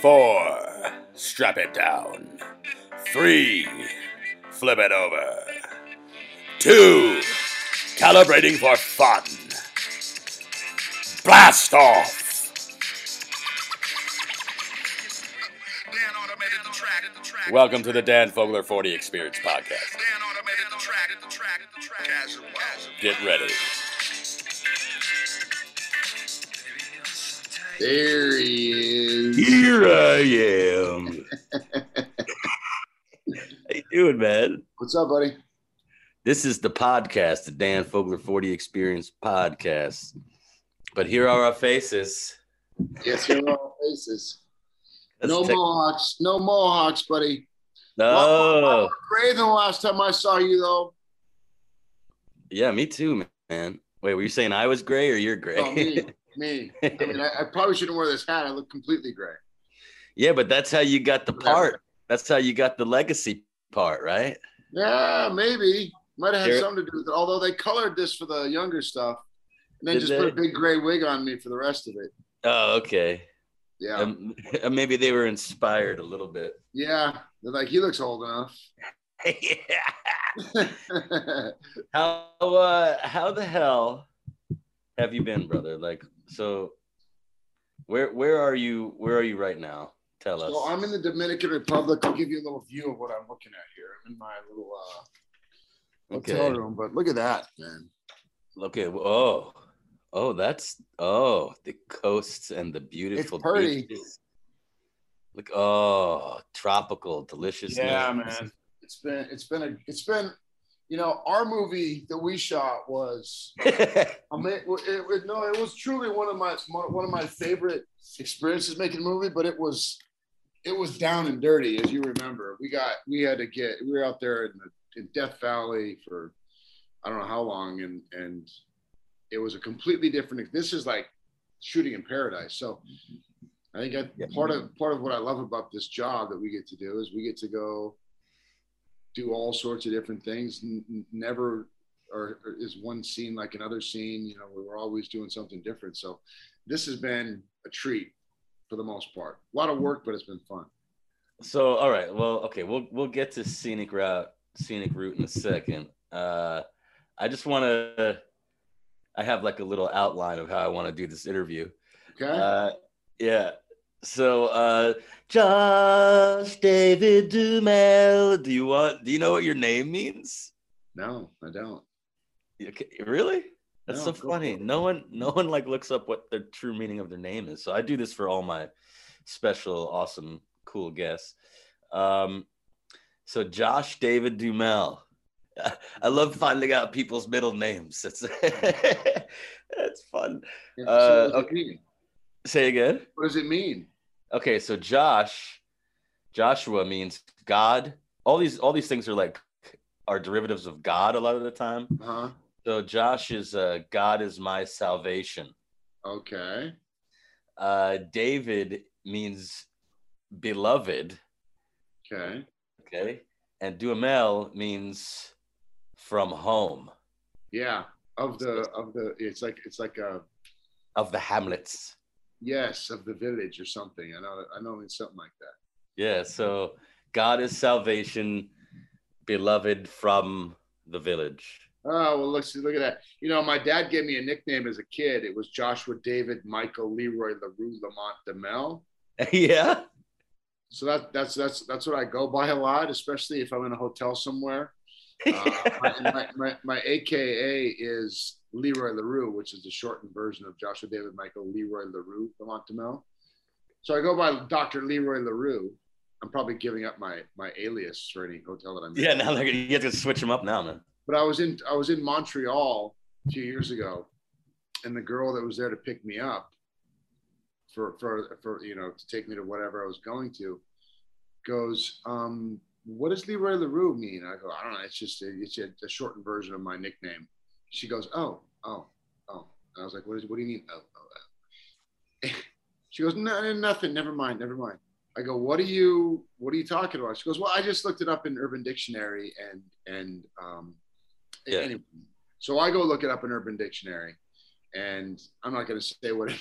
Four, strap it down. Three, flip it over. Two, calibrating for fun. Blast off! Welcome to the Dan Fogler 4D Experience Podcast. Get ready. There he is. Here I am. How you doing, man? What's up, buddy? This is the podcast, the Dan Fogler 4D Experience Podcast. But here are our faces. Yes, you're our faces. Let's no take- mohawks. No mohawks, buddy. No. Gray than the last time I saw you, though. Yeah, me too, man. Wait, were you saying I was gray or you're gray? Oh, me. I mean, I, I probably shouldn't wear this hat. I look completely gray. yeah, but that's how you got the part. That's how you got the legacy part, right? Yeah, maybe. Might have had Here- something to do with it. Although they colored this for the younger stuff, and then Did just put a big gray wig on me for the rest of it. Oh, okay. Yeah, Um, maybe they were inspired a little bit. yeah. They're like, he looks old enough. yeah. How uh how the hell have you been, brother? Like so where where are you where are you right now? Tell us. So I'm in the Dominican Republic. I'll give you a little view of what I'm looking at here. I'm in my little uh, hotel Okay. room, but look at that, man. Okay. Oh, oh, that's oh the coasts and the beautiful It's pretty. beaches. Look, oh, tropical, delicious. Yeah, man. It's been it's been a it's been you know our movie that we shot was I mean it, it, no it was truly one of my one of my favorite experiences making a movie, but it was it was down and dirty as you remember. We got we had to get we were out there in, the, in Death Valley for I don't know how long and and it was a completely different. This is like shooting in paradise. So I think I, Yeah. part of part of what I love about this job that we get to do is we get to go do all sorts of different things. N- never or, or is one scene like another scene. You know, we're always doing something different. So this has been a treat for the most part. A lot of work, but it's been fun. So, all right. Well, okay. We'll we'll get to scenic route, scenic route in a second. Uh, I just want to. I have like a little outline of how I want to do this interview. Okay. Uh, yeah. So, uh, Josh David Duhamel, do you want? Do you know what your name means? no, I don't. Okay, really? That's No, so funny. No one, no one like looks up what the true meaning of their name is. So I do this for all my special, awesome, cool guests. Um, so Josh David Duhamel. I love finding out people's middle names. It's that's fun. Uh, okay. Say again. What does it mean? Okay, so Josh, Joshua means God. All these, all these things are like are derivatives of God a lot of the time. Huh? So Josh is uh, God is my salvation. Okay. Uh, David means beloved. Okay. Okay, and Duhamel means from home Yeah. Of the of the it's like it's like a of the Hamlets. Yes of the village or something. I know I know it's something like that. Yeah, so God is salvation, beloved from the village. Oh well, let's look at that. You know, my dad gave me a nickname as a kid. It was Joshua David Michael Leroy Larue Lamont Duhamel. yeah. So that that's that's that's what I go by a lot, especially if I'm in a hotel somewhere. Uh, my, my, my, AKA is Leroy LaRue, which is the shortened version of Joshua David Michael Leroy LaRue Lamont Duhamel. So I go by Dr. Leroy LaRue. I'm probably giving up my my alias for any hotel that I'm in. yeah, now they're gonna, you have to switch them up now, man. but I was in I was in Montreal a few years ago, and the girl that was there to pick me up for for for you know to take me to whatever I was going to goes, um, what does Leroy Larue mean? I go, I don't know. It's just a, it's a, a shortened version of my nickname. She goes, oh oh oh. And I was like, what is what do you mean? Oh oh. oh. she goes, no nothing. Never mind. Never mind. I go, what are you what are you talking about? She goes, well, I just looked it up in Urban Dictionary and and um, Yeah. anyway, so I go look it up in Urban Dictionary, and I'm not going to say what it,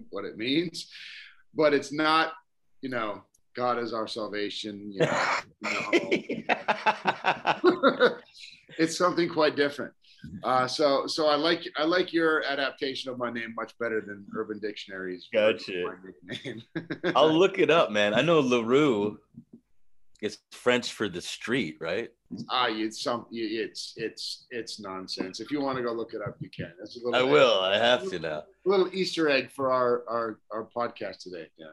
what it means, but it's not you know, God is our salvation. You know, you know. it's something quite different. Uh, so so I like I like your adaptation of my name much better than Urban Dictionary's. Gotcha. I'll look it up, man. I know Larue is French for the street, right? ah, you some it's it's it's nonsense. If you want to go look it up, you can. That's a little. I will. I have to now. A little Easter egg for our our our podcast today. Yeah.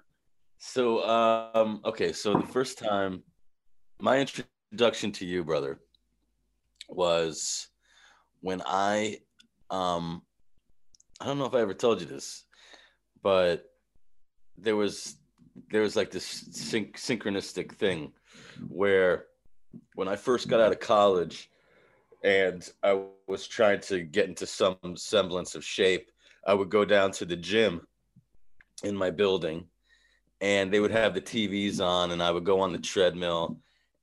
So, um, okay. So the first time, my introduction to you, brother, was when I, um, I don't know if I ever told you this, but there was there was like this syn- synchronistic thing where when I first got out of college and I was trying to get into some semblance of shape, I would go down to the gym in my building and they would have the TVs on and I would go on the treadmill.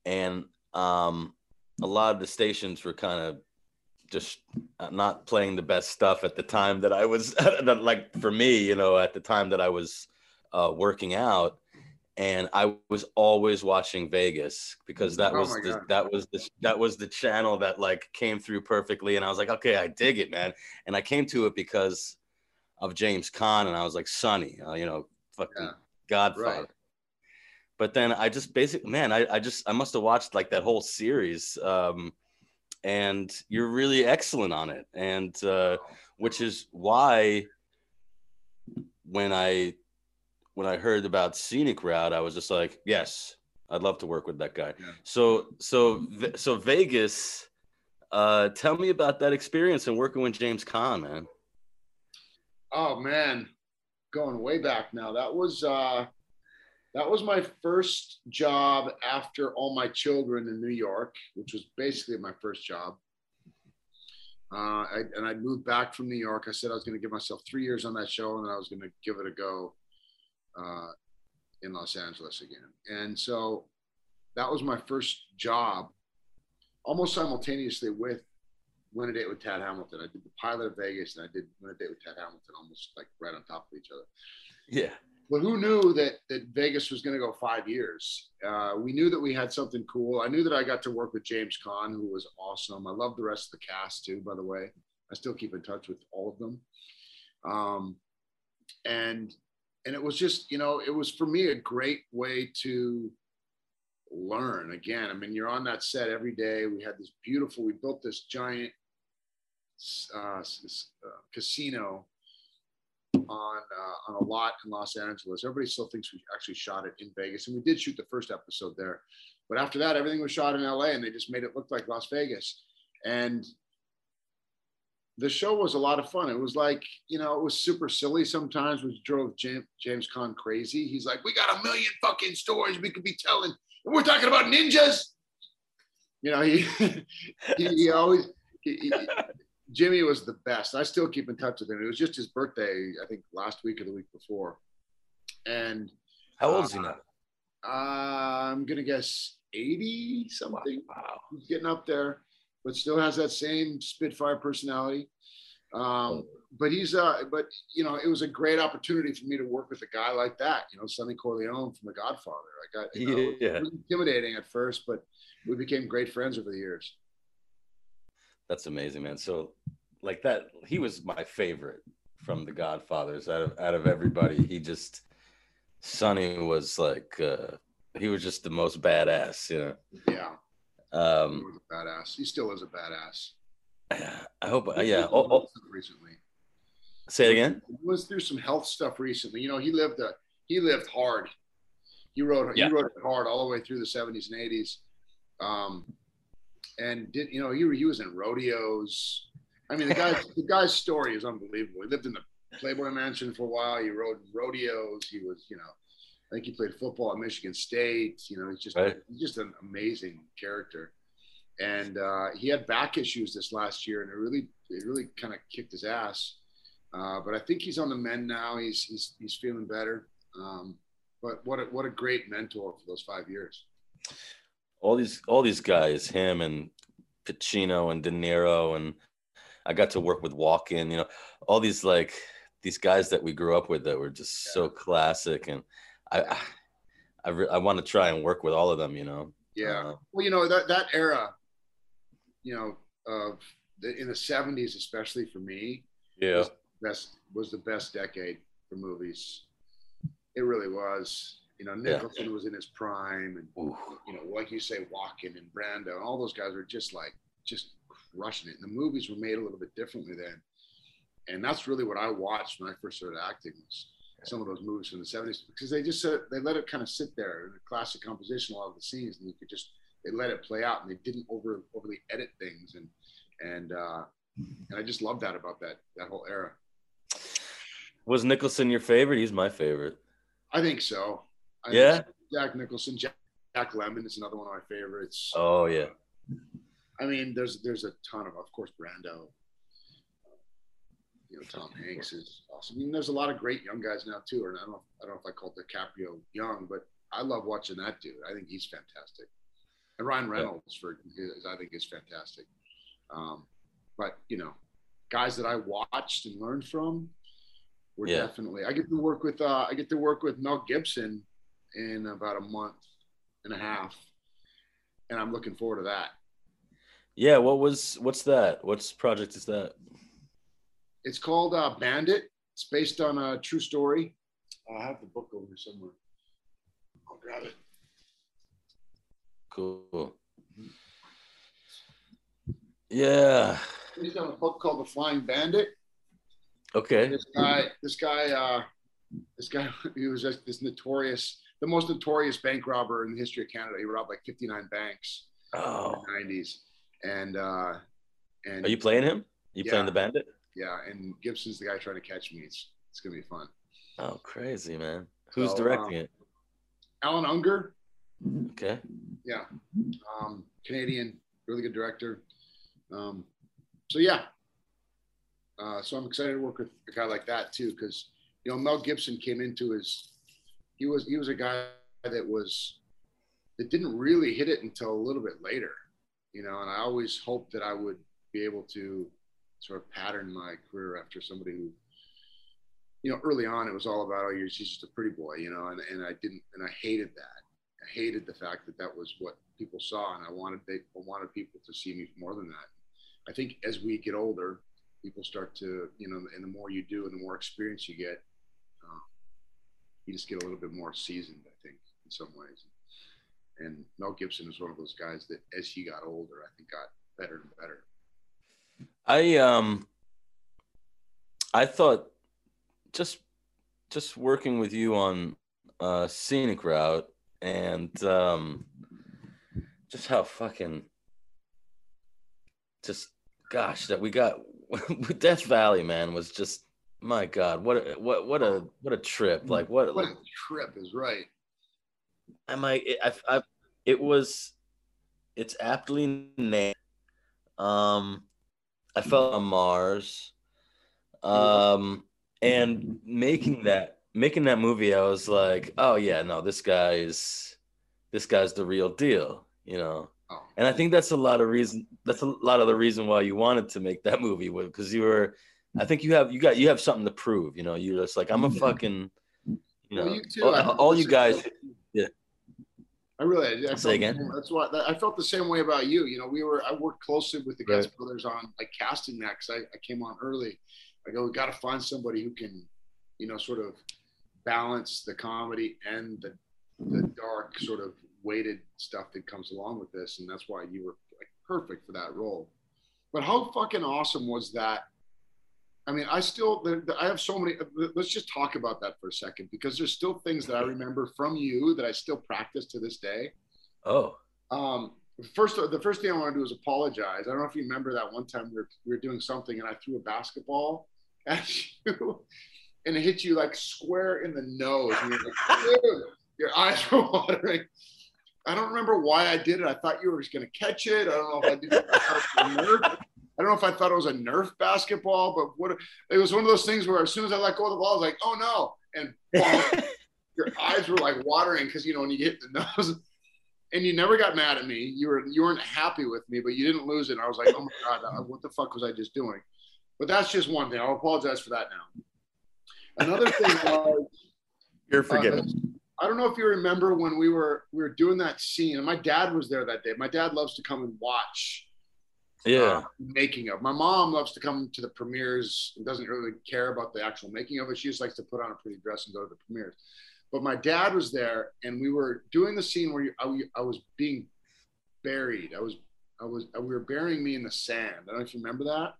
And um, a lot of the stations were kind of just not playing the best stuff at the time that I was that like for me, you know, at the time that I was uh, working out. And I was always watching Vegas because that Oh was the, that was the that was the channel that like came through perfectly. And I was like okay I dig it man. And I came to it because of James Caan and I was like Sonny uh, you know fucking Yeah. Godfather Right. but then I just basically man I, I just I must have watched like that whole series um and you're really excellent on it and uh which is why when I when I heard about scenic route, I was just like, yes, I'd love to work with that guy. Yeah. So so so Vegas, uh, tell me about that experience and working with James Caan, man. Oh man, going way back now. That was uh that was my first job after all my children in New York, which was basically my first job. Uh, I, and I moved back from New York. I said I was going to give myself three years on that show, and then I was going to give it a go uh, in Los Angeles again. And so that was my first job, almost simultaneously with Win a Date with Tad Hamilton. I did the pilot of Vegas, and I did Win a Date with Tad Hamilton, almost like right on top of each other. Yeah. But who knew that that Vegas was going to go five years? Uh, we knew that we had something cool. I knew that I got to work with James Caan, who was awesome. I love the rest of the cast too, by the way. I still keep in touch with all of them. Um, and and it was just, you know, it was for me a great way to learn. Again, I mean, you're on that set every day. We had this beautiful. We built this giant uh, uh, casino on uh, on a lot in Los Angeles. Everybody still thinks we actually shot it in Vegas, and we did shoot the first episode there. But after that, everything was shot in LA, and they just made it look like Las Vegas. And the show was a lot of fun. It was like you know, it was super silly sometimes, which drove James, James Caan crazy. He's like, "We got a million fucking stories we could be telling, and we're talking about ninjas." You know, he he, he always. He, he, Jimmy was the best. I still keep in touch with him. It was just his birthday, I think, last week or the week before. And How old is he now? uh, I'm gonna guess 80 something. Wow. He's getting up there, but still has that same Spitfire personality. Um, but he's uh, but you know, it was a great opportunity for me to work with a guy like that. You know, Sonny Corleone from The Godfather. I got you know, Yeah. it was intimidating at first, but we became great friends over the years. That's amazing, man. So like that, he was my favorite from the Godfathers out of out of everybody. He just Sonny was like uh he was just the most badass, you know. Yeah, he Um was a badass. He still is a badass. I hope uh, yeah. Oh, oh, recently. say it again. He was through some health stuff recently. You know, he lived a he lived hard. He rode Yeah. he rode hard all the way through the 70s and 80s. Um, and did you know he, he was in rodeos. I mean, the guy's the guy's story is unbelievable. He lived in the Playboy Mansion for a while. He rode rodeos. He was, you know, I think he played football at Michigan State. You know, he's just Right. he's just an amazing character. And uh, he had back issues this last year, and it really it really kind of kicked his ass. Uh, but I think he's on the mend now. He's he's he's feeling better. Um, but what a, what a great mentor for those five years. all these all these guys, him and Pacino and De Niro, and I got to work with Walken, you know, all these like these guys that we grew up with that were just so classic. And I, I I re- I want to try and work with all of them. You know. Yeah. Uh, Well, you know that that era, you know, of the, in the '70s, especially for me, yeah. best was the best decade for movies. It really was. You know, Yeah. Nicholson was in his prime, and you know, like you say, Walken and Brando, and all those guys were just like just crushing it. And the movies were made a little bit differently then, and that's really what I watched when I first started acting was some of those movies from the '70s because they just said they let it kind of sit there in a classic composition, a lot of the scenes, and you could just they let it play out, and they didn't over overly edit things, and and uh, and I just love that about that that whole era. Was Nicholson your favorite? He's my favorite. I think so. I think Yeah? Jack Nicholson, Jack, Jack Lemmon is another one of my favorites. Oh yeah. I mean, there's there's a ton of, of course, Brando. You know, Tom Hanks is awesome. I mean, there's a lot of great young guys now too. And I don't know, I don't know if I call DiCaprio young, but I love watching that dude. I think he's fantastic. And Ryan Reynolds for his, I think is fantastic. Um, but you know, guys that I watched and learned from were Yeah. definitely. I get to work with uh, I get to work with Mel Gibson in about a month and a half, and I'm looking forward to that. Yeah. What was? What's that? What's project is that? It's called uh, Bandit. It's based on a true story. I have the book over here somewhere. I'll grab it. Cool. Yeah. Based on a book called The Flying Bandit. Okay. This guy, this guy, uh, this guy, he was just this notorious, the most notorious bank robber in the history of Canada. He robbed like 59 banks Oh. in the 90s. And, uh, and Are you playing him? You playing the bandit? yeah, and Gibson's the guy trying to catch me. It's, it's going to be fun. Oh, crazy man. Who's So, directing um, it? Allan Ungar, Okay. yeah, um, Canadian, really good director. Um, so yeah, uh, so I'm excited to work with a guy like that too, because you know Mel Gibson came into his, he was he was a guy that was that didn't really hit it until a little bit later, you know, and I always hoped that I would be able to sort of pattern my career after somebody who. You know, early on, it was all about, oh, you're he's just a pretty boy, you know, and, and I didn't, and I hated that. I hated the fact that that was what people saw, and I wanted they I wanted people to see me more than that. I think as we get older, people start to you know, and the more you do, and the more experience you get, uh, you just get a little bit more seasoned. I think in some ways. And Mel Gibson is one of those guys that, as he got older, I think got better and better. I um I thought just just working with you on uh scenic route and um just how fucking just gosh that we got Death Valley man was just my god what a, what what a what a trip like what What a trip is right. I might I, I it was it's aptly named um I felt on Mars. Um and making that making that movie I was like oh yeah no this guy's this guy's the real deal you know? Oh, and I think that's a lot of reason that's a lot of the reason why you wanted to make that movie because you were I think you have you got you have something to prove you know? You're just like I'm a fucking you know Well, you all, all you guys I really, I felt Say the again? same- That's what I felt the same way about you. You know, we were I worked closely with the Right. Goetz Brothers on like casting that because I, I came on early. I go, we got to find somebody who can, you know, sort of balance the comedy and the the dark sort of weighted stuff that comes along with this, and that's why you were like perfect for that role. But how fucking awesome was that? I mean, I still, there- there- I have so many. Let's just talk about that for a second because there's still things that I remember from you that I still practice to this day. oh Um, first, the first thing I want to do is apologize. I don't know if you remember that one time we were, we were doing something and I threw a basketball at you and it hit you like square in the nose. And you're like, your eyes were watering. I don't remember why I did it. I thought you were just going to catch it. I don't know if I did. I. I don't know if I thought it was a Nerf basketball, but what it was one of those things where as soon as I let go of the ball, I was like, "Oh no!" And boom, your eyes were like watering because you know when you get the nose and you never got mad at me. You were you weren't happy with me, but you didn't lose it. I was like, oh my god, uh, what the fuck was I just doing? But that's just one thing. I'll apologize for that now. Another thing was you're uh, forgiven I don't know if you remember when we were we were doing that scene, and my dad was there that day. My dad loves to come and watch Yeah. uh, making of. My mom loves to come to the premieres and doesn't really care about the actual making of it. She just likes to put on a pretty dress and go to the premieres. But my dad was there, and we were doing the scene where you, I, I was being buried. I was, I was, we were burying me in the sand. I don't know if you remember that.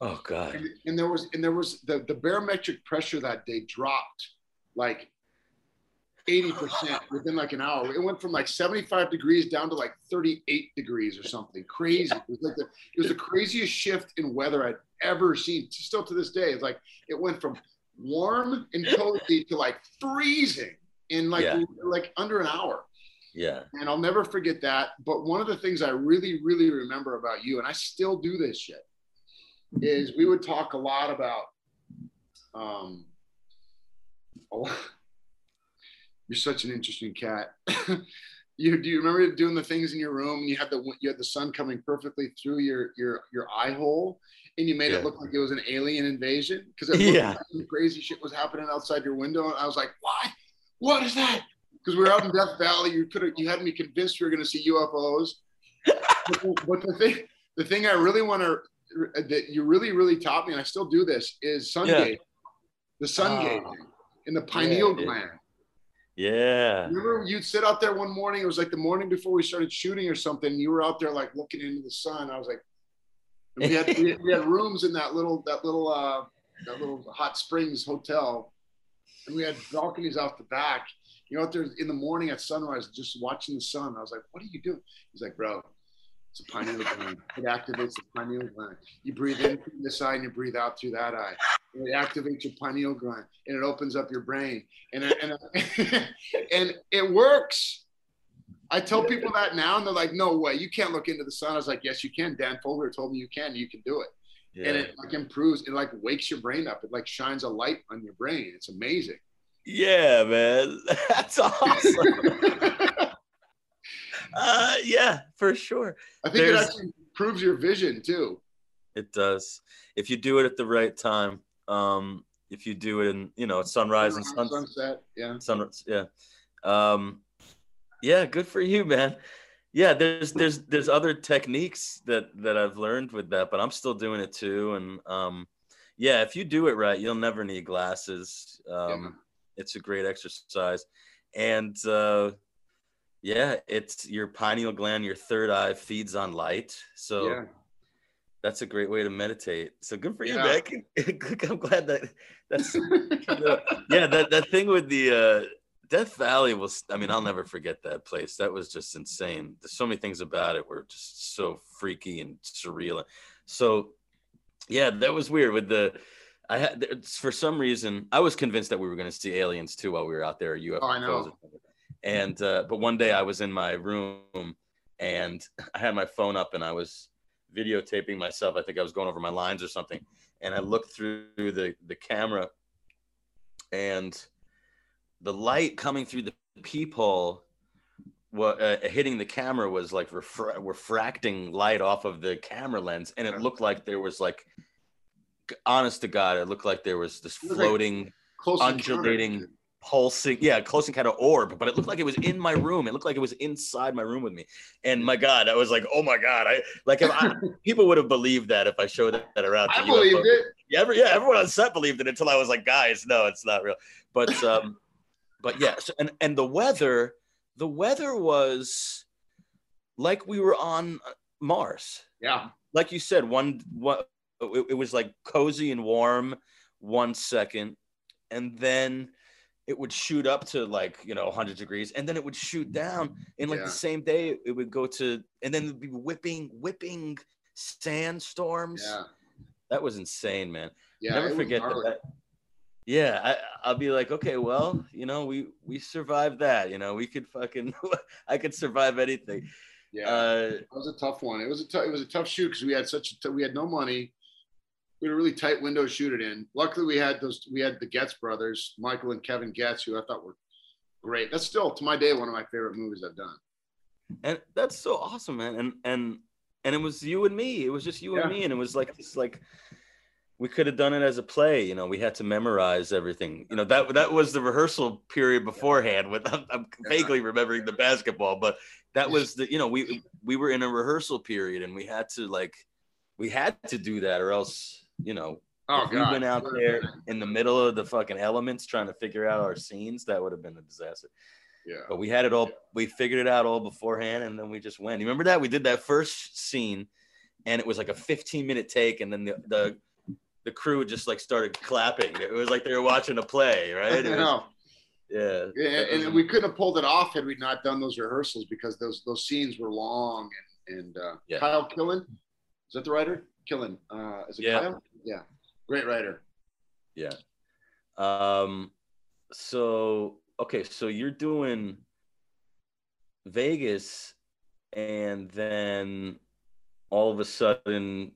Oh God. And, and there was, and there was the the barometric pressure that day dropped like 80% within like an hour. It went from like 75 degrees down to like 38 degrees or something crazy. It was like the, it was the craziest shift in weather I'd ever seen. Still to this day, it's like it went from warm and cozy to like freezing in like Yeah. like under an hour. Yeah. And I'll never forget that. But one of the things I really, really remember about you, and I still do this shit, is we would talk a lot about um a lot- you're such an interesting cat. you do you remember doing the things in your room and you had the you had the sun coming perfectly through your your your eye hole and you made Yeah. it look like it was an alien invasion because it looked Yeah. like some crazy shit was happening outside your window and I was like, what? What is that? Because we were out in Death Valley, you could have you had me convinced we were going to see UFOs. but, but the thing the thing I really want to that you really really taught me and I still do this is sun Yeah. gazing. The sun Ah. gazing in the pineal dude. gland. Yeah. Remember, you'd sit out there one morning. It was like the morning before we started shooting or something. You were out there like looking into the sun. I was like, we had we, had- we had rooms in that little that little uh, that little hot springs hotel, and we had balconies off the back. You know, out there in the morning at sunrise, just watching the sun. I was like, "What are you doing?" He's like, "Bro, it's a pineal gland. It activates the pineal gland. You breathe in through this eye and you breathe out through that eye. It activates your pineal gland and it opens up your brain. And it, and and it works. I tell people that now, and they're like, "No way, you can't look into the sun." I was like, "Yes, you can." Dan Fogler told me you can. You can do it, Yeah. and it like improves. It like wakes your brain up. It like shines a light on your brain. It's amazing. Yeah, man. That's awesome. uh, yeah, for sure. I think it actually improves your vision too. It does. If you do it at the right time, um, if you do it in, you know, at sunrise and sun, sunset. Yeah. sunrise, yeah, um, yeah, good for you, man. Yeah, there's there's there's other techniques that that I've learned with that, but I'm still doing it too. And um, yeah, if you do it right, you'll never need glasses. Um, It's a great exercise, and uh, yeah, it's your pineal gland, your third eye feeds on light, so yeah. That's a great way to meditate. So good for you, Yeah. man. I'm glad that that's yeah. That that thing with the uh, Death Valley was. I mean, I'll never forget that place. That was just insane. There's so many things about it were just so freaky and surreal. So yeah, that was weird with the. I had it's- for some reason I was convinced that we were going to see aliens too while we were out there. UFOs. Oh, I know. And uh, but one day I was in my room and I had my phone up and I was videotaping myself. I think I was going over my lines or something. And I looked through the the camera and the light coming through the peephole what uh, hitting the camera was like refra- refracting light off of the camera lens and it looked like there was like honest to god it looked like there was this was like- floating Close undulating encounter. Pulsing yeah close encounter orb but it looked like it was in my room it looked like it was inside my room with me and my god i was like oh my god i like if I, people would have believed that if i showed that around I believed UFO. it. yeah, every, yeah everyone on set believed it until i was like guys no it's not real but um but yeah so, and and the weather the weather was like we were on mars Yeah. like you said, one what it, it was like cozy and warm one second, and then it would shoot up to like you know 100 degrees, and then it would shoot down. In like Yeah. the same day, it would go to, and then it'd be whipping, whipping sandstorms. Yeah. That was insane, man. Yeah. Never forget gnarly. that. Yeah, I, I'll be like, okay, well, you know, we we survived that. You know, we could fucking, I could survive anything. Yeah. Uh, It was a tough one. It was a tough. It was a tough shoot because we had such. A t- we had no money. We had a really tight window to shoot it in. Luckily, we had those. We had the Goetz brothers, Michael and Kevin Goetz, who I thought were great. That's still to my day one of my favorite movies I've done. and that's so awesome man and and and it was you and me it was just you and me and it was like this like we could have done it as a play. You know, we had to memorize everything. You know, that that was the rehearsal period beforehand. With I'm, I'm vaguely remembering the basketball, but that was the you know we we were in a rehearsal period and we had to like we had to do that or else you know Oh if we went out there in the middle of the fucking elements trying to figure out our scenes, that would have been a disaster. Yeah. But we had it all, we figured it out all beforehand, and then we just went. You remember that? We did that first scene, and it was like a 15 minute take, and then the the, the crew just like started clapping. It was like they were watching a play, right? I It was- know. yeah. Yeah, and we couldn't have pulled it off had we not done those rehearsals because those those scenes were long and and uh, Yeah. Kyle Killen, is that the writer? Killen, uh, is it Yeah. Kyle? Yeah, great writer. Yeah. Um so okay, so you're doing Vegas and then all of a sudden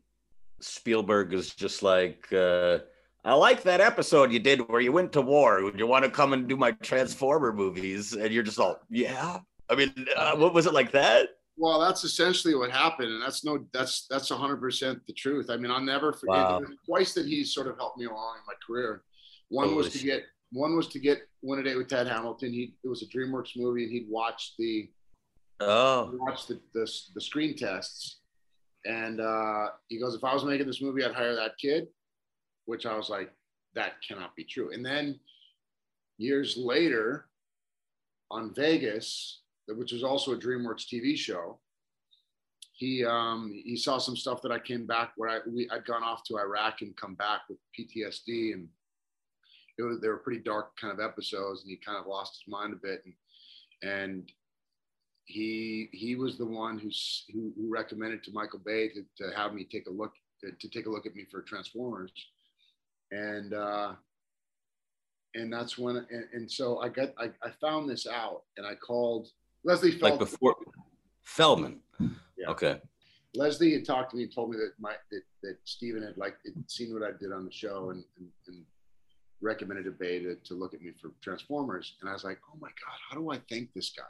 Spielberg is just like uh I like that episode you did where you went to war. Would you want to come and do my Transformer movies? And you're just all, yeah. I mean, uh, what was it like that? Well, that's essentially what happened, and that's no, that's that's hundred percent the truth. I mean, I'll never forget. Wow. Twice that he's sort of helped me along in my career. One was to shit. get one was to get Win a Date with Tad Hamilton. He it was a DreamWorks movie, and he'd watch the Oh, watch the, the the screen tests, and uh, he goes, "If I was making this movie, I'd hire that kid," which I was like, "That cannot be true." And then years later, on Vegas, which was also a DreamWorks TV show, he um, he saw some stuff that I came back where I we, I'd gone off to Iraq and come back with PTSD, and it was they were pretty dark kind of episodes, and he kind of lost his mind a bit, and and he he was the one who's, who who recommended to Michael Bay to, to have me take a look to, to take a look at me for Transformers, and uh, and that's when and, and so I got I, I found this out and I called Leslee Feldman. like before Feldman. Yeah. Okay. Leslie had talked to me and told me that my that, that Steven had like had seen what I did on the show and, and, and recommended a Bay to, to look at me for Transformers. And I was like, oh my God, how do I thank this guy?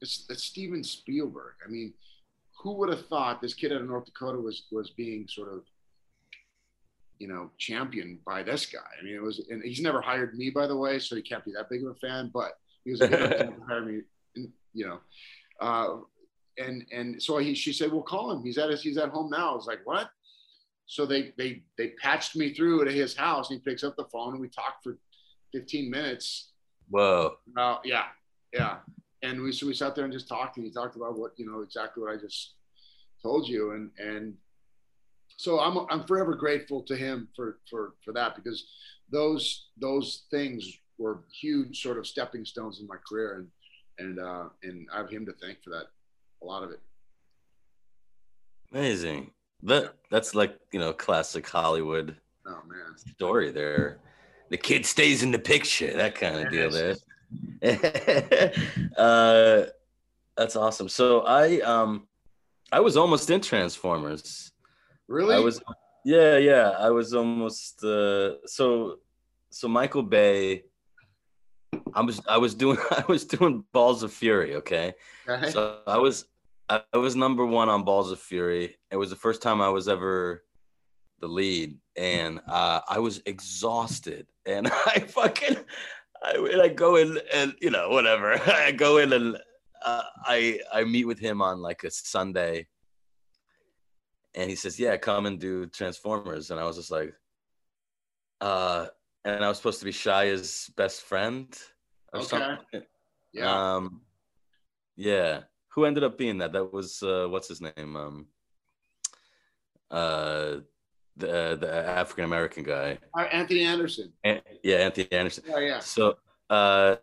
It's, it's Steven Spielberg. I mean, who would have thought this kid out of North Dakota was was being sort of you know championed by this guy? I mean, it was and he's never hired me by the way, so he can't be that big of a fan, but he was a good to hire me, you know. Uh, and and so he she said, "Well, call him. He's at his he's at home now." I was like, "What?" So they they they patched me through to his house. He picks up the phone and we talked for 15 minutes. Whoa. Uh, yeah, yeah. And we so we sat there and just talked, and he talked about what you know exactly what I just told you, and and so I'm I'm forever grateful to him for for for that because those those things were huge sort of stepping stones in my career, and and uh, and I have him to thank for that, a lot of it. Amazing. That that's like you know classic Hollywood Oh man. story there. The kid stays in the picture, that kind of deal there. uh, that's awesome. So I um I was almost in Transformers. Really? I was yeah, yeah. I was almost uh so so Michael Bay I was I was doing I was doing Balls of Fury, okay? Okay. So I was I I was number one on Balls of Fury. It was the first time I was ever the lead, and uh, I was exhausted. And I fucking I, and I go in and you know whatever. I go in and uh, I I meet with him on like a Sunday, and he says, "Yeah, come and do Transformers." And I was just like, uh, and I was supposed to be Shia's best friend or Okay. something. yeah. Um, yeah. Who ended up being that? That was uh, what's his name? Um, uh, the the African American guy. Uh, Anthony Anderson. An- yeah, Anthony Anderson. Yeah, yeah. So, uh,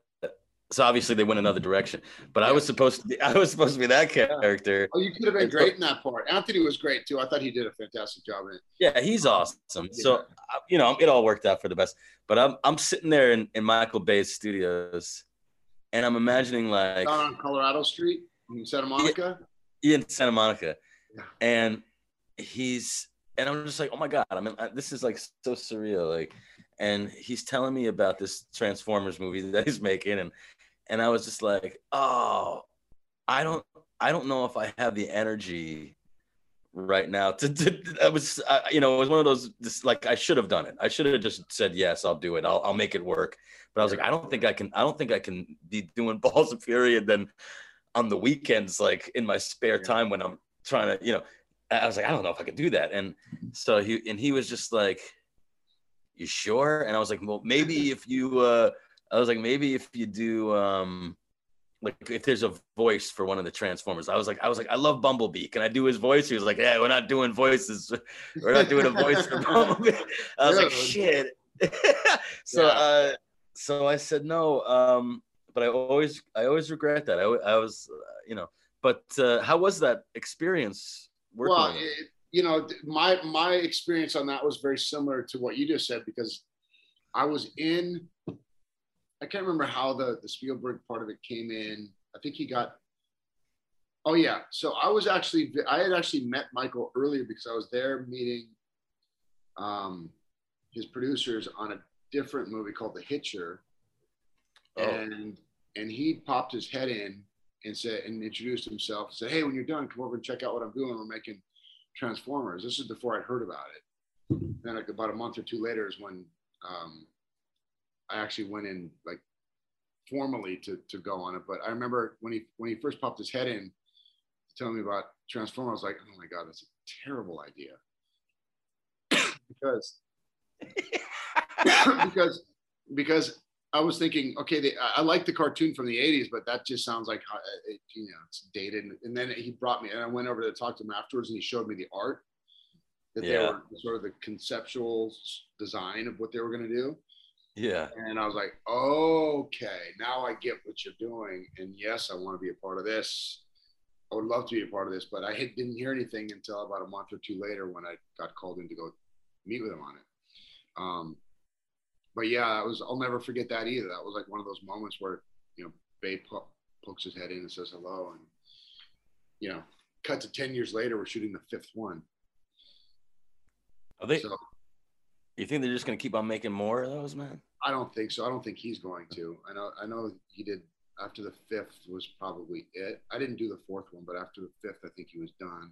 so obviously they went another direction. But I was supposed to be I was supposed to be that character. Oh, you could have been great in that part. Anthony was great too. I thought he did a fantastic job in it. Yeah, he's awesome. So uh, you know, it all worked out for the best. But I'm I'm sitting there in, in Michael Bay's studios, and I'm imagining like Down on Colorado Street in Santa Monica. Yeah, in Santa Monica, Yeah. and he's and I'm just like, oh my god, I mean, this is like so surreal, like, and he's telling me about this Transformers movie that he's making, and and I was just like, oh, I don't, I don't know if I have the energy right now. To, to I was, uh, you know, it was one of those. Just like I should have done it. I should have just said yes. I'll do it. I'll, I'll make it work. But I was like, I don't think I can. I don't think I can be doing balls of fury and then on the weekends, like in my spare time when I'm trying to, you know, I was like, I don't know if I could do that. And so he and he was just like, "You sure?" And I was like, "Well, maybe if you," uh I was like, "Maybe if you do." um like if there's a voice for one of the transformers. I was like i was like i love bumblebee. Can i do his voice? He was like yeah we're not doing voices. We're not doing a voice for bumblebee. I was like shit. So Yeah. uh so i said no um but i always i always regret that. I, I was uh, you know but uh how was that experience working well it, you know my my experience on that was very similar to what you just said because i was in i can't remember how the the spielberg part of it came in. I think he got oh yeah. So i was actually i had actually met michael earlier because i was there meeting um his producers on a different movie called the hitcher. Oh. and and he popped his head in and said and introduced himself and said hey when you're done come over and check out what i'm doing. We're making transformers. This is before i'd heard about it. Then like about a month or two later is when um, i actually went in like formally to, to go on it but i remember when he when he first popped his head in telling me about transformers i was like oh my god that's a terrible idea because because because I was thinking, okay, they, I I like the cartoon from the '80s, but that just sounds like uh, it, you know it's dated. And then he brought me, and I went over to talk to him afterwards, and he showed me the art that they were sort of the conceptual design of what they were going to do. Yeah And I was like, okay, now I get what you're doing, and yes, I want to be a part of this. I would love to be a part of this, but I had, didn't hear anything until about a month or two later when I got called in to go meet with him on it. Um, but yeah, I was. I'll never forget that either. That was like one of those moments where you know Bay po- pokes his head in and says hello, and you know, cut to ten years later, we're shooting the fifth one. Are they So you think they're just gonna keep on making more of those man I don't think so. I don't think he's going to. I know. I know he did. After the fifth was probably it. I didn't do the fourth one, but after the fifth, I think he was done.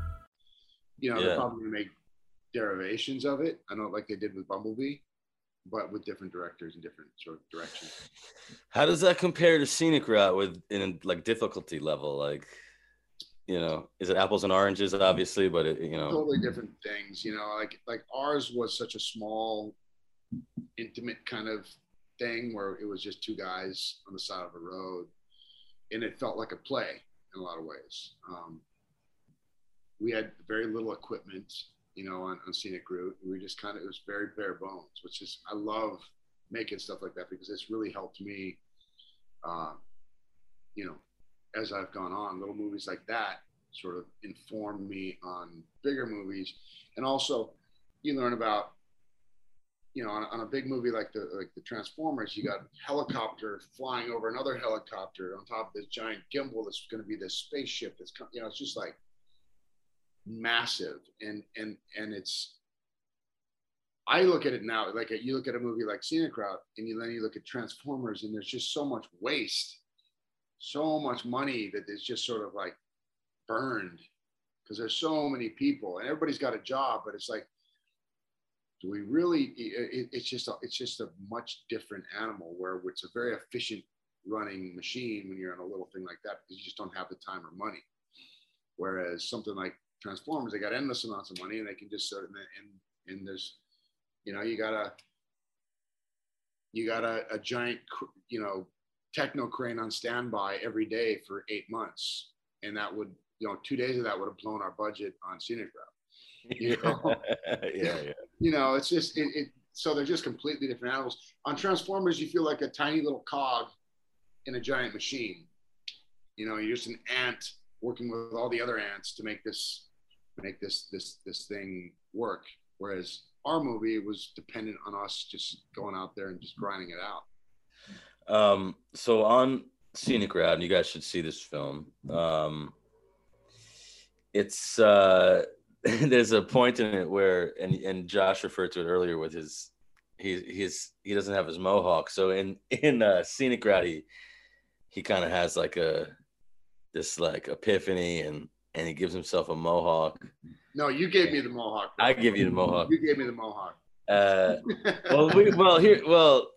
You know, Yeah. they're probably gonna make derivations of it. I know, like they did with Bumblebee, but with different directors and different sort of directions. how does that compare to scenic route with in like difficulty level like you know is it apples and oranges obviously but it, you know totally different things you know like like ours was such a small intimate kind of thing where it was just two guys on the side of a road and it felt like a play in a lot of ways um, we had very little equipment you know on, on scenic route. We just kind of it was very bare bones which is i love making stuff like that because it's really helped me uh, you know as i've gone on little movies like that sort of informed me on bigger movies. And also you learn about you know on, on a big movie like the like the transformers you got helicopter flying over another helicopter on top of this giant gimbal that's going to be this spaceship that's you know it's just like massive. And and and it's i look at it now like you look at a movie like scenic route and you, then you look at transformers and there's just so much waste so much money that is just sort of like burned because there's so many people and everybody's got a job but it's like do we really it, it's just a, it's just a much different animal where it's a very efficient running machine when you're on a little thing like that because you just don't have the time or money. Whereas something like transformers they got endless amounts of money and they can just sort of and and there's you know you got a you got a, a giant you know techno crane on standby every day for eight months and that would you know two days of that would have blown our budget on scenic route yeah, know? yeah, yeah. you know it's just it, it so they're just completely different animals on transformers you feel like a tiny little cog in a giant machine you know you're just an ant working with all the other ants to make this make this this this thing work. Whereas our movie was dependent on us just going out there and just grinding it out. Um, so on Scenic Route, and you guys should see this film. Um, it's uh, there's a point in it where, and and Josh referred to it earlier with his, he he's he doesn't have his mohawk. So in in uh, Scenic Route, he he kind of has like a this like epiphany, and and he gives himself a mohawk. No, you gave me the mohawk. I give you the mohawk. You gave me the mohawk. Uh, well, we, well here, well,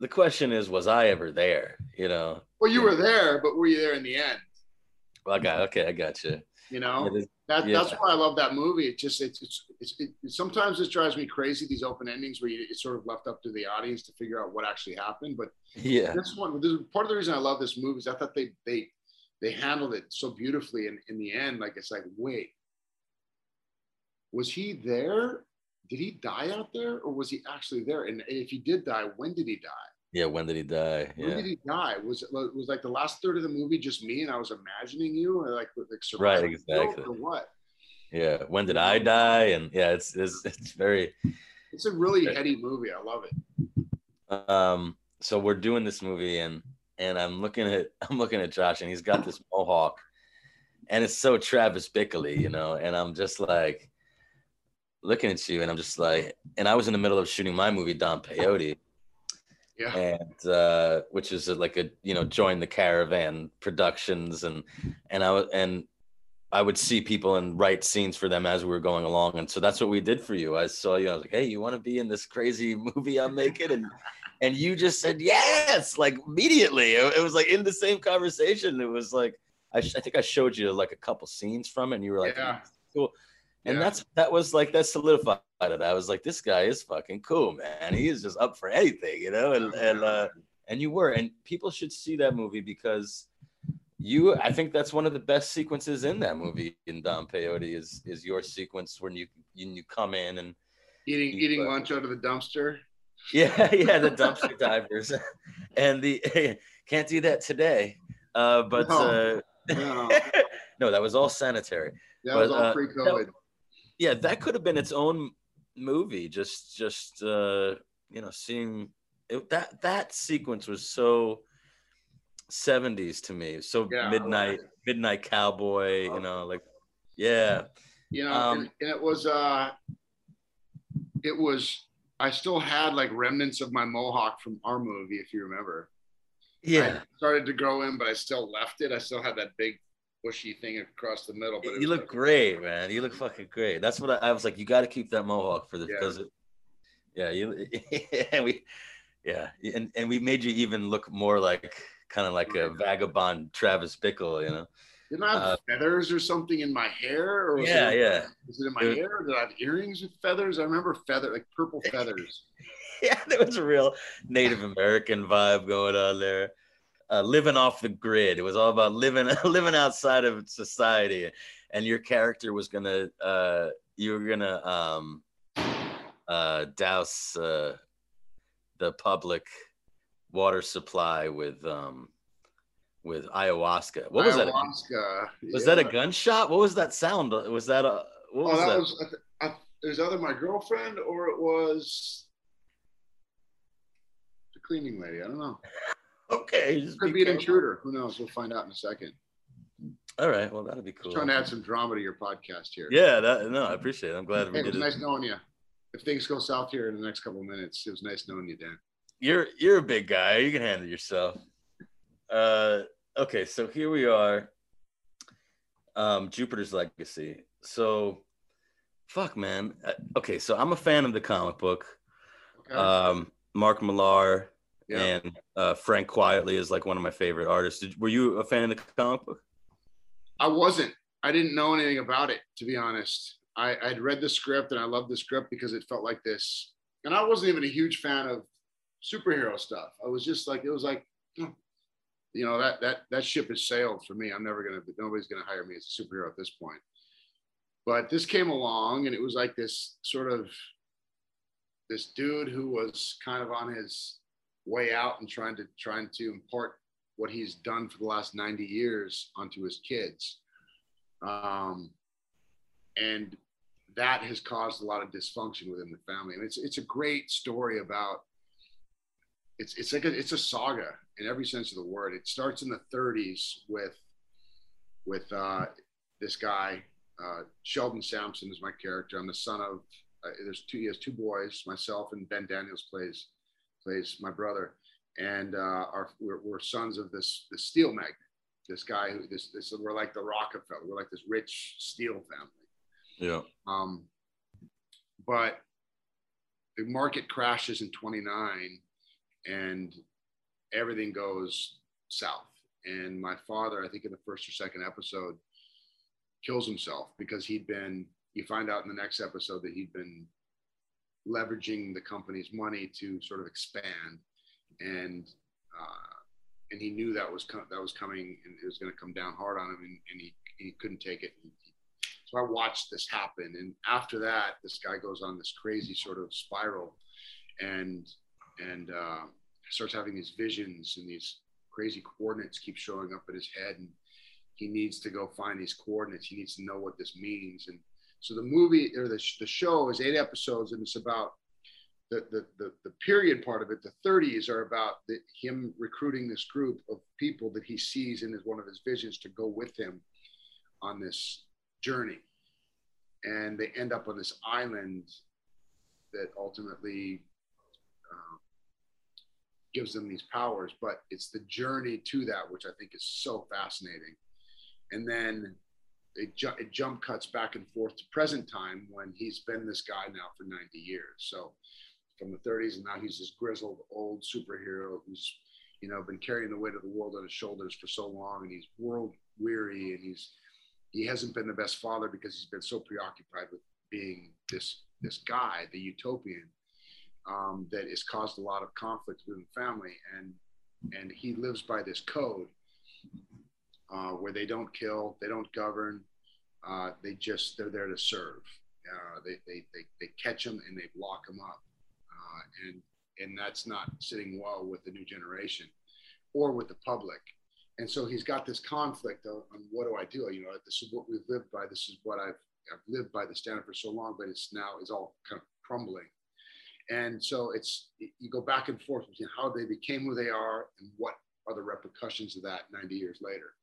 the question is, was I ever there? You know. well, you were there, but were you there in the end? Well, I got okay. I got you. You know, that, yeah. that's why I love that movie. It just it's it's, it's it, sometimes it drives me crazy these open endings where you, it's sort of left up to the audience to figure out what actually happened. But yeah. this one, this, part of the reason I love this movie is I thought they they they handled it so beautifully. And in the end, like it's like, wait, was he there? Did he die out there, or was he actually there? And if he did die, when did he die? Yeah. When did he die? When Yeah. did he die? Was it was like the last third of the movie just me and I was imagining you, like like Right, exactly. or what? Yeah. When did I die? And yeah, it's it's it's very. It's a really heady movie. I love it. Um. So we're doing this movie, and and I'm looking at I'm looking at Josh, and he's got this mohawk, and it's so Travis Bickle, you know, and I'm just like looking at you, and I'm just like, and I was in the middle of shooting my movie Don Peyote. Yeah. and uh, which is like a you know join the caravan productions and and I was and I would see people and write scenes for them as we were going along and so that's what we did for you I saw you I was like hey you want to be in this crazy movie I'm making and and you just said yes like immediately it, it was like in the same conversation it was like I, sh- I think I showed you like a couple scenes from it and you were like Yeah. cool and Yeah. that's that was like that solidified it. I was like, this guy is fucking cool, man. He is just up for anything, you know. And and uh, and you were, and people should see that movie because you. I think that's one of the best sequences in that movie. In Don Peyote is is your sequence when you you, you come in and Eating You, eating uh, lunch out of the dumpster. Yeah yeah the dumpster divers and the can't do that today. Uh, but No. uh, No, no, that was all sanitary. that was all uh, pre-COVID. yeah that could have been its own movie just just uh you know seeing it, that that sequence was so 70s to me so Yeah, midnight it. midnight cowboy you know like yeah you know, um, and, and it was uh, it was. I still had like remnants of my mohawk from our movie, if you remember. yeah I started to grow in, but I still left it. I still had that big bushy thing across the middle. But you look like- great man you look fucking great that's what i, I was like you got to keep that mohawk for the Yeah. because it yeah you and we yeah and, and we made you even look more like kind of like a vagabond travis bickle you know Didn't I have uh, feathers or something in my hair? Or was yeah it, yeah Was it in my It was- hair? Did I have earrings with feathers? I remember feather, like purple feathers. yeah, there was a real Native American vibe going on there. Uh, living off the grid. It was all about living living outside of society, and your character was gonna uh, you were gonna um, uh, douse uh, the public water supply with um, with ayahuasca. What was that? Was yeah. that a gunshot? What was that sound? Was that a what Oh, that, that? was. I I, it was either my girlfriend or it was the cleaning lady. I don't know. okay, Could be be an intruder. Who knows? We'll find out in a second. All right, well that'll be cool. Just trying to add some drama to your podcast here. Yeah, that no, I appreciate it. I'm glad we Hey, did was it. nice knowing you. If things go south here in the next couple of minutes, it was nice knowing you, Dan. You're you're a big guy. You can handle yourself. Uh, okay, so here we are. Um, Jupiter's Legacy. So, fuck, man. Uh, Okay, so I'm a fan of the comic book. Okay. Um, Mark Millar yeah. and uh, Frank Quitely is like one of my favorite artists. Did, were you a fan of the comic book? I wasn't. I didn't know anything about it, to be honest. I, I'd read the script and I loved the script because it felt like this. And I wasn't even a huge fan of superhero stuff. I was just like, it was like, hmm, you know, that that that ship has sailed for me. I'm never gonna, nobody's gonna hire me as a superhero at this point. But this came along and it was like this sort of this dude who was kind of on his way out and trying to trying to impart what he's done for the last 90 years onto his kids. Um, and that has caused a lot of dysfunction within the family. And it's it's a great story about it's it's like a, it's a saga in every sense of the word. It starts in the 30s with with uh, this guy uh, Sheldon Sampson is my character. I'm the son of uh, there's two he has two boys, myself and Ben Daniels plays plays my brother, and uh, our we're, we're sons of this this steel magnate. This guy who this this we're like the Rockefeller. We're like this rich steel family. Yeah. Um, but the market crashes in 29 and everything goes south. And my father, I think in the first or second episode, kills himself because he'd been, you find out in the next episode that he'd been leveraging the company's money to sort of expand. And, uh, and he knew that was that was coming and it was going to come down hard on him and, and he, he couldn't take it. So I watched this happen. And after that, this guy goes on this crazy sort of spiral and, and, uh, starts having these visions and these crazy coordinates keep showing up in his head. And he needs to go find these coordinates. He needs to know what this means. And so the movie or the, the show is eight episodes and it's about the, the, the, the period part of it. The 30s are about the, him recruiting this group of people that he sees in his, one of his visions to go with him on this journey. And they end up on this island that ultimately uh, gives them these powers. But it's the journey to that, which I think is so fascinating. And then it, ju- it jump cuts back and forth to present time when he's been this guy now for 90 years. So from the 30s, and now he's this grizzled old superhero who's, you know, been carrying the weight of the world on his shoulders for so long, and he's world weary, and he's he hasn't been the best father because he's been so preoccupied with being this this guy, the utopian, um, that has caused a lot of conflict within the family, and and he lives by this code uh, where they don't kill, they don't govern, uh, they just they're there to serve. Uh, they, they, they, they catch them and they lock them up, uh, and and that's not sitting well with the new generation or with the public. And so he's got this conflict on, on what do I do? You know, this is what we've lived by. This is what I've I've lived by the standard for so long, but it's now it's all kind of crumbling. And so it's you go back and forth between how they became who they are and what are the repercussions of that 90 years later.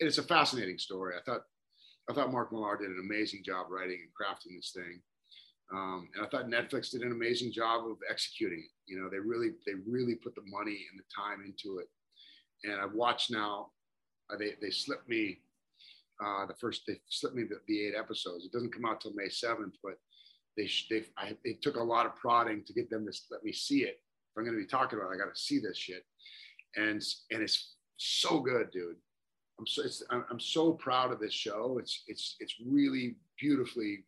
And it's a fascinating story. I thought I thought Mark Millar did an amazing job writing and crafting this thing. Um, and I thought Netflix did an amazing job of executing it. You know, they really they really put the money and the time into it. And I've watched now. Uh, they they slipped me uh, the first they slipped me the, the, eight episodes. It doesn't come out till May seventh, but they they I, they took a lot of prodding to get them to let me see it. If I'm going to be talking about, it, I got to see this shit, and and it's so good, dude. I'm so it's, I'm, so proud of this show. It's it's it's really beautifully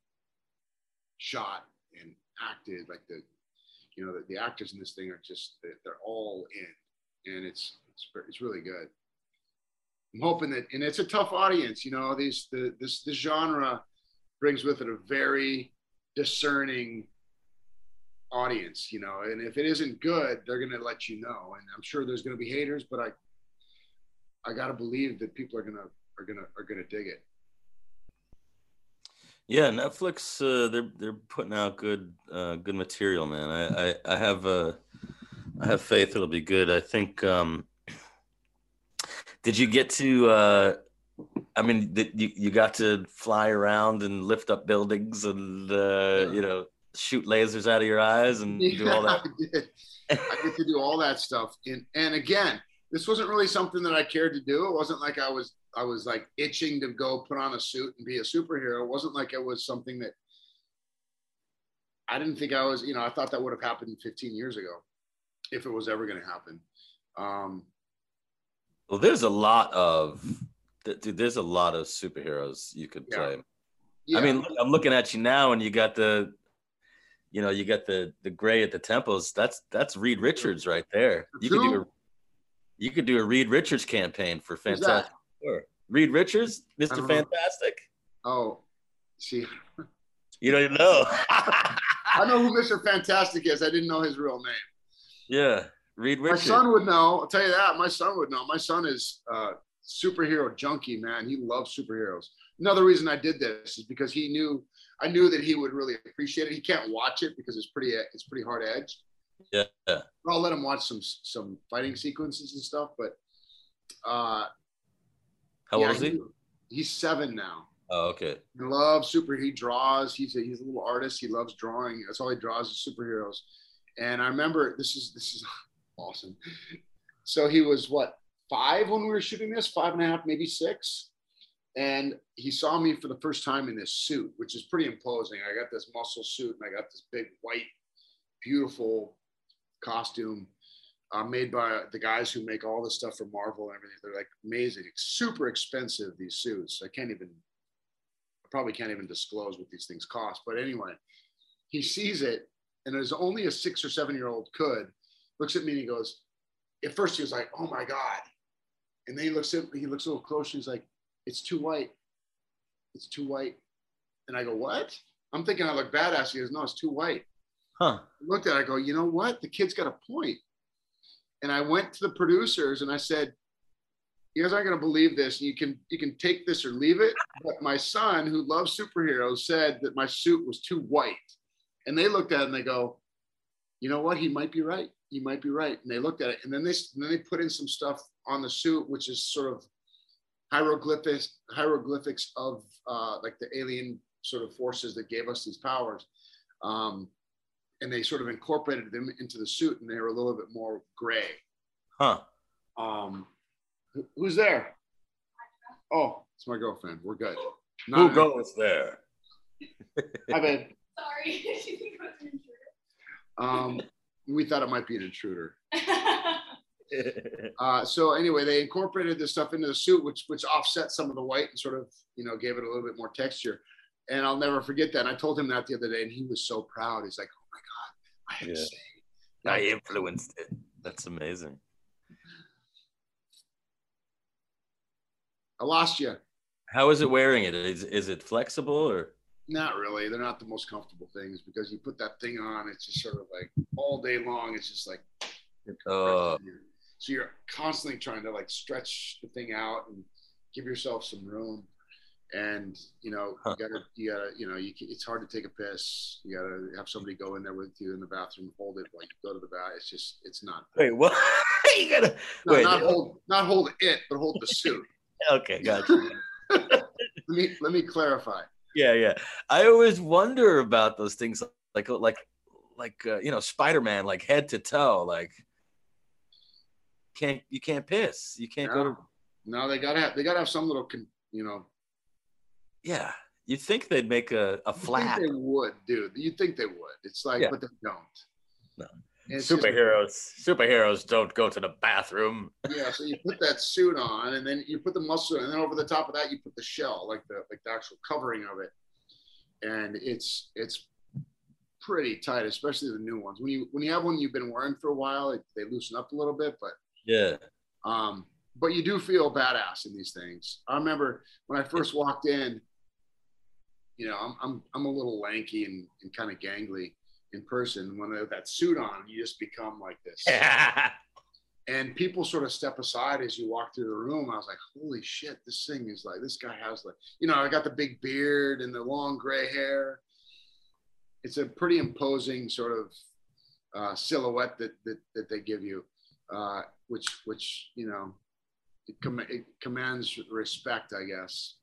shot and acted. Like the you know the, the actors in this thing are just they're, they're all in, and it's it's it's really good. I'm hoping that, and it's a tough audience. You know, these the this this genre brings with it a very discerning audience. You know, and if it isn't good, they're going to let you know. And I'm sure there's going to be haters, but I I got to believe that people are gonna are gonna are gonna dig it. Yeah, Netflix uh, they're they're putting out good uh, good material, man. I I, I have uh, I have faith it'll be good. I think. Um, did you get to? Uh, I mean, you you got to fly around and lift up buildings and uh, you know shoot lasers out of your eyes and yeah, do all that. I did. I get to do all that stuff. And and again, this wasn't really something that I cared to do. It wasn't like I was I was like itching to go put on a suit and be a superhero. It wasn't like it was something that I didn't think I was, you know, I thought that would have happened 15 years ago if it was ever going to happen. Um, well, there's a lot of, dude, there's a lot of superheroes you could Yeah. play. yeah. I mean, look, I'm looking at you now, and you got the, you know, you got the the gray at the temples. That's that's Reed Richards right there. You could do a, you could do a Reed Richards campaign for Fantastic Four. Reed Richards, Mr. Fantastic. oh, she. You don't even know. I know who Mr. Fantastic is. I didn't know his real name. yeah, Reed My son would know. I'll tell you that. My son would know. My son is uh, superhero junkie, man. He loves superheroes. Another reason I did this is because he knew I knew that he would really appreciate it. He can't watch it because it's pretty it's pretty hard edged. Yeah. I'll let him watch some some fighting sequences and stuff, but uh How yeah, old is he? He's seven now. Oh, okay. He loves super. He draws. He's a he's a little artist. He loves drawing. That's all he draws is superheroes. And I remember this is this is awesome. So he was what five when we were shooting this, five and a half, maybe six. And he saw me for the first time in this suit, which is pretty imposing. I got this muscle suit and I got this big white, beautiful costume uh, made by the guys who make all this stuff for Marvel and everything. They're like amazing, super expensive. These suits. I can't even, I probably can't even disclose what these things cost. But anyway, he sees it, and as only a six or seven year old could, looks at me and he goes. At first, he was like, "Oh my god," and then he looks at he looks a little closer. He's like, "It's too white. It's too white." And I go, "What?" I'm thinking I look badass. He goes, "No, it's too white." Huh. I looked at it, I go, you know what? The kid's got a point. And I went to the producers and I said, you guys aren't going to believe this. You can you can take this or leave it. But my son, who loves superheroes, said that my suit was too white. And they looked at it and they go, you know what? He might be right. He might be right. And they looked at it and then they and then they put in some stuff on the suit, which is sort of hieroglyphics hieroglyphics of uh, like the alien sort of forces that gave us these powers. Um, and they sort of incorporated them into the suit and they were a little bit more gray. Huh. Um, who's there? Oh, it's my girlfriend. We're good. Who Not- goes there? Hi, babe. Sorry, she think it was an Um, we thought it might be an intruder. intruder. Uh, so anyway, they incorporated this stuff into the suit, which which offset some of the white and sort of you know gave it a little bit more texture. And I'll never forget that. And I told him that the other day, and he was so proud. He's like, "Oh my god, I had to Yeah. say." I influenced it. That's amazing. I lost you. How is it wearing it? Is is it flexible or? Not really. They're not the most comfortable things because you put that thing on, it's just sort of like all day long. It's just like Uh, so you're constantly trying to like stretch the thing out and give yourself some room. And you know, you gotta, you gotta, you know, you can, it's hard to take a piss. You gotta have somebody go in there with you in the bathroom, hold it while you go to the bath. It's just, it's not. wait, what? you gotta No, wait. not hold, not hold it, but hold the suit. Okay, gotcha. let me, let me clarify. Yeah, yeah. I always wonder about those things, like like like uh, you know, Spider Man, like head to toe, like can't you can't piss, you can't go to. No, they gotta have, they gotta have some little, con, you know, Yeah, you'd think they'd make a a flap. they would, dude. You'd think they would. It's like, Yeah. but they don't. No. It's just- Superheroes, superheroes don't go to the bathroom. yeah. So you put that suit on, and then you put the muscle, and then over the top of that, you put the shell, like the like the actual covering of it, and it's it's pretty tight, especially the new ones. When you when you have one you've been wearing for a while, it, they loosen up a little bit, but Yeah. um, but you do feel badass in these things. I remember when I first walked in, you know, I'm I'm I'm a little lanky and, and kind of gangly in person. When I have that suit on, you just become like this. And people sort of step aside as you walk through the room. I was like, holy shit, this thing is like this guy has like, you know, I got the big beard and the long gray hair. It's a pretty imposing sort of uh, silhouette that, that that they give you, uh, which which you know it, com- it commands respect, I guess.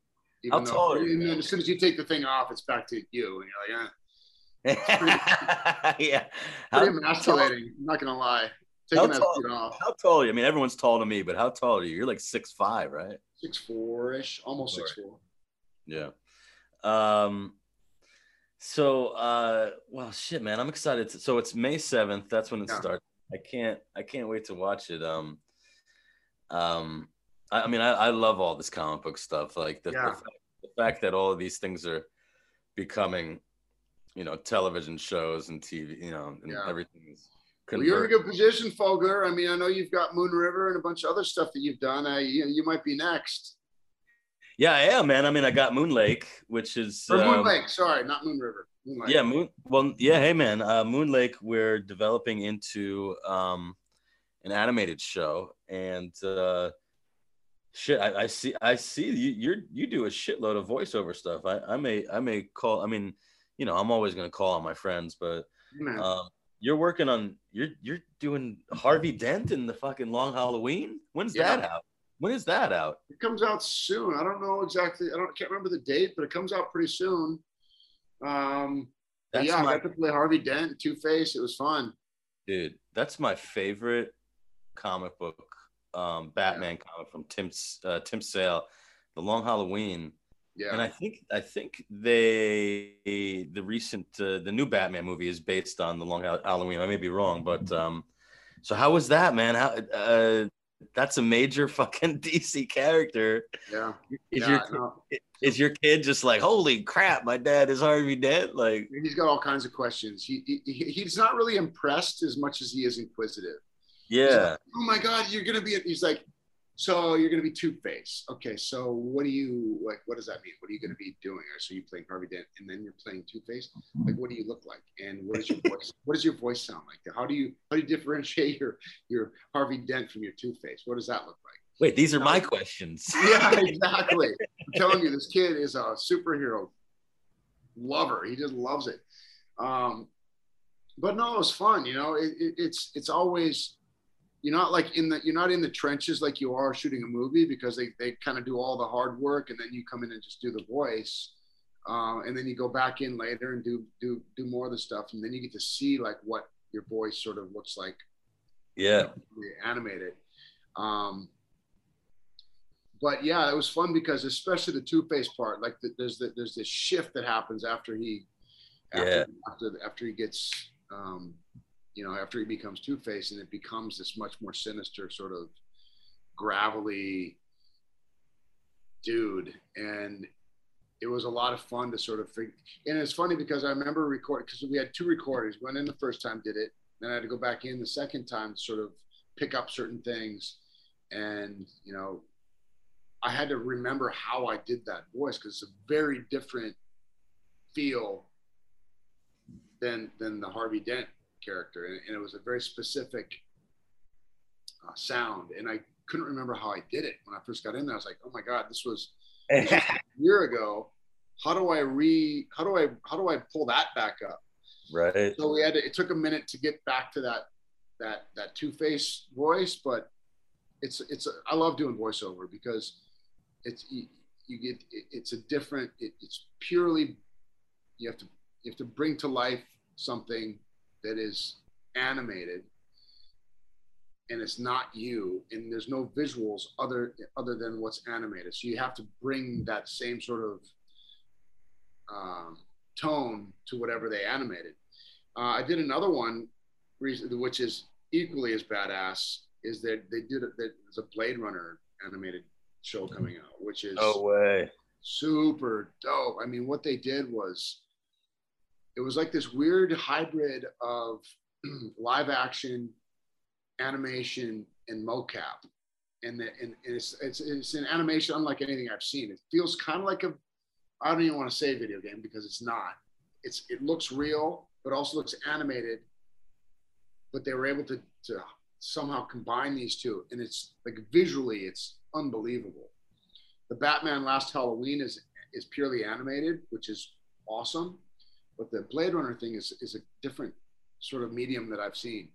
Tall are you, and then as soon as you take the thing off, it's back to you, and you're like, yeah. How, pretty emasculating. I'm not gonna lie. How Taking that tall- suit off, how tall are you? I mean, everyone's tall to me, but how tall are you? You're like six five, right? six four ish, almost six four. Yeah. Um. So, uh, well, shit, man, I'm excited. To, so it's May seventh. That's when it Yeah. starts. I can't. I can't wait to watch it. Um. Um. I, I mean, I, I love all this comic book stuff. Like the, the, fact, the fact that all of these things are becoming, you know, television shows and TV. You know, and Yeah. everything is. Well, you're in a good position, Fogler. I mean, I know you've got Moon River and a bunch of other stuff that you've done. Uh, you, you might be next. Yeah, I am, man. I mean, I got Moon Lake, which is Or Moon um, Lake. Sorry, not Moon River. Moon. Yeah, Moon. Well, yeah. Hey, man. Uh, Moon Lake. We're developing into um, an animated show, and uh, Shit, I, I see. I see you. You're you do a shitload of voiceover stuff. I, I may I may call. I mean, you know, I'm always gonna call on my friends, but um, you're working on. You're you're doing Harvey Dent in the fucking Long Halloween. When's Yeah. that out? When is that out? it comes out soon. I don't know exactly. I don't can't remember the date, but it comes out pretty soon. Um, That's yeah, my I got to play Harvey Dent, Two Face. It was fun. dude. That's my favorite comic book, um, Batman comic from Tim uh, Tim Sale, The Long Halloween. Yeah, And I think I think they the recent uh, the new Batman movie is based on the Long Halloween. I may be wrong, but um, so how was that, man? How uh, that's a major fucking DC character. yeah. Is yeah, your is your kid just like holy crap? My dad is Harvey Dent. Like he's got all kinds of questions. He, he he's not really impressed as much as he is inquisitive. yeah, Oh my God, you're gonna be. He's like, so you're gonna be Two Face. Okay, so what do you like? What does that mean? What are you gonna be doing? So you playing Harvey Dent, and then you're playing Two Face. Like, what do you look like? And what is your voice? what does your voice sound like? How do you how do you differentiate your your Harvey Dent from your Two Face? What does that look like? wait, these are my questions. Yeah, exactly. I'm telling you, this kid is a superhero lover. He just loves it. Um, but no, it was fun. You know, it, it, it's it's always you're not like in the you're not in the trenches like you are shooting a movie because they they kind of do all the hard work and then you come in and just do the voice. Um, and then you go back in later and do do do more of the stuff, and then you get to see like what your voice sort of looks like Yeah, animated. Um, but yeah, it was fun because especially the Two Face part, like the, there's the, there's this shift that happens after he, after, Yeah. after after he gets, um, you know, after he becomes Two Face, and it becomes this much more sinister sort of gravelly dude, and it was a lot of fun to sort of figure. And it's funny because I remember recording because we had two recordings. Went in the first time, did it, then I had to go back in the second time to sort of pick up certain things. And, you know, I had to remember how I did that voice because it's a very different feel than than the Harvey Dent character. And, and it was a very specific uh, sound. And I couldn't remember how I did it when I first got in there. I was like, oh my God, this was a year ago. How do I re how do I how do I pull that back up? right. so we had to, it took a minute to get back to that that that two face voice but it's it's i love doing voiceover because it's you, you get it, it's a different it, it's purely you have to you have to bring to life something that is animated and it's not you and there's no visuals other other than what's animated so you have to bring that same sort of um, tone to whatever they animated uh, I did another one, which is equally as badass. Is that they did it? There's a Blade Runner animated show coming out, which is No way. super dope. I mean, what they did was it was like this weird hybrid of live action, animation, and mocap. And, the, and, it's, it's, it's an animation unlike anything I've seen. It feels kind of like a, I don't even want to say video game because it's not. It's it looks real, but also looks animated. But they were able to to somehow combine these two, and it's like visually, it's unbelievable. The Batman Last Halloween is is purely animated, which is awesome. But the Blade Runner thing is is a different sort of medium that I've seen.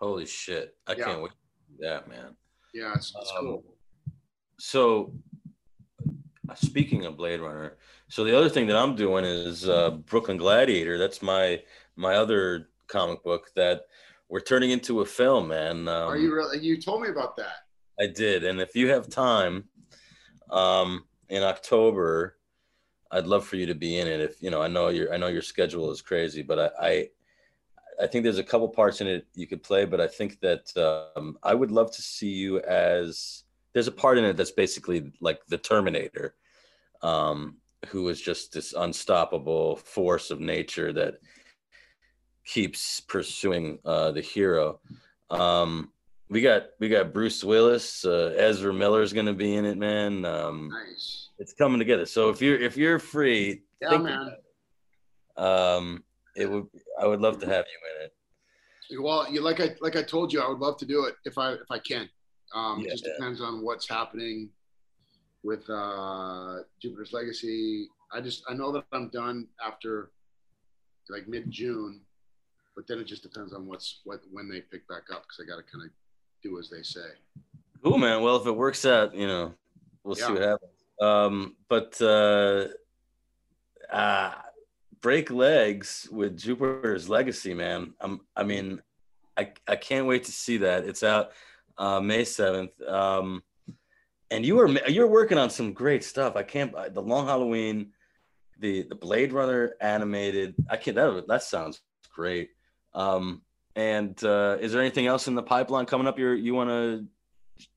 Holy shit! I Yeah. can't wait. Yeah, man. Yeah, it's, it's Um, cool. So, uh, speaking of Blade Runner, so the other thing that I'm doing is uh, Brooklyn Gladiator. That's my my other comic book that we're turning into a film, man. Um, Are you really? You told me about that. I did, and if you have time, um, in October, I'd love for you to be in it. If you know, I know your I know your schedule is crazy, but I I, I think there's a couple parts in it you could play, but I think that um, I would love to see you as there's a part in it that's basically like the Terminator, um, who is just this unstoppable force of nature that keeps pursuing uh, the hero. Um, we got we got Bruce Willis, uh, Ezra Miller's gonna be in it, man. Um, Nice. It's coming together. So if you're if you're free, Yeah, man. it. Um, it would I would love to have you in it. Well, you like I like I told you, I would love to do it if I if I can. Um, Yeah, just yeah. depends on what's happening with uh, Jupiter's Legacy. I just I know that I'm done after like mid June, but then it just depends on what's what when they pick back up because I got to kind of do as they say. Cool, man. Well, if it works out, you know, we'll see what happens. Um, but uh, uh, break legs with Jupiter's Legacy, man. I'm, I mean, I, I can't wait to see that. It's out uh, May seventh. Um, and you were you're working on some great stuff. I can't. The Long Halloween, the the Blade Runner animated. I can't. That that sounds great. Um, and uh, is there anything else in the pipeline coming up? You you want to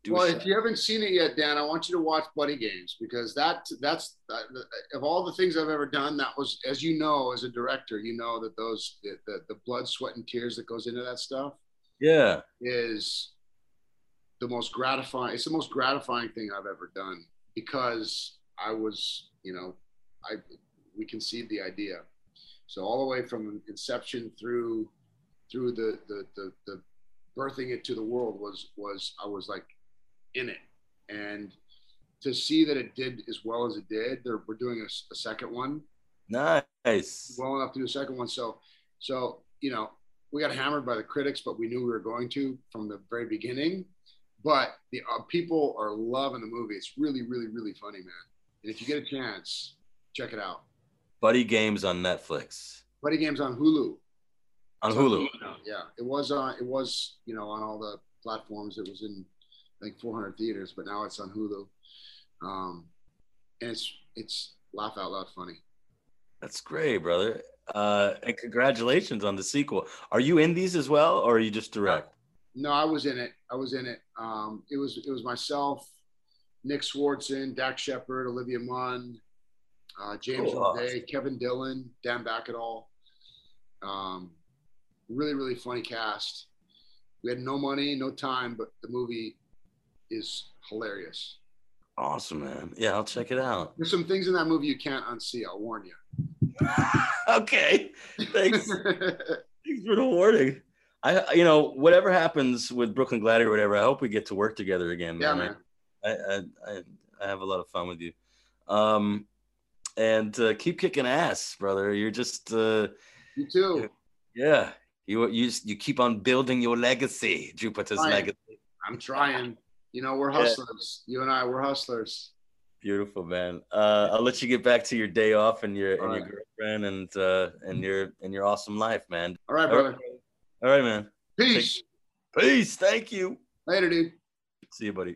well, if you haven't seen it yet, Dan, I want you to watch Buddy Games because that that's that, of all the things I've ever done. That was, as you know, as a director, you know that those the, the, the blood, sweat, and tears that goes into that stuff yeah. is the most gratifying. It's the most gratifying thing I've ever done because I was, you know, I we conceived the idea. So all the way from inception through through the the the, the birthing it to the world was was I was like in it, and to see that it did as well as it did, they're, we're doing a second one Nice. well enough to do a second one. So, so you know, we got hammered by the critics, but we knew we were going to from the very beginning. But the uh, people are loving the movie. It's really, really, really funny, man. And if you get a chance, check it out. Buddy Games on Netflix. Buddy Games on Hulu. On Hulu. Yeah, it was on. It was you know on all the platforms. It was in Think 400 theaters, but now it's on Hulu. Um, and it's it's laugh out loud funny. That's great, brother. Uh, and congratulations on the sequel. Are you in these as well, or are you just direct? No, I was in it. I was in it. Um, it was it was myself, Nick Swardson, Dax Shepard, Olivia Munn, uh, James Cool. Roday, Kevin Dillon, Dan Bakkedahl. Um, really, really funny cast. We had no money, no time, but the movie is hilarious. Awesome, man. Yeah, I'll check it out. There's some things in that movie you can't unsee. I'll warn you. okay. Thanks. Thanks for the warning. I, you know, whatever happens with Brooklyn Gladiator, whatever, I hope we get to work together again. yeah, man. man. I, I, I, I have a lot of fun with you. Um, and uh, keep kicking ass, brother. You're just, uh, You too. yeah. You, you, you keep on building your legacy, Jupiter's legacy. I'm trying. You know, we're Yeah. hustlers. You and I, we're hustlers. Beautiful, man. Uh, I'll let you get back to your day off and your All and your girlfriend and uh, and your and your awesome life, man. All right, All right, brother. All right, man. Peace. Peace. Thank you. Later, dude. See you, buddy.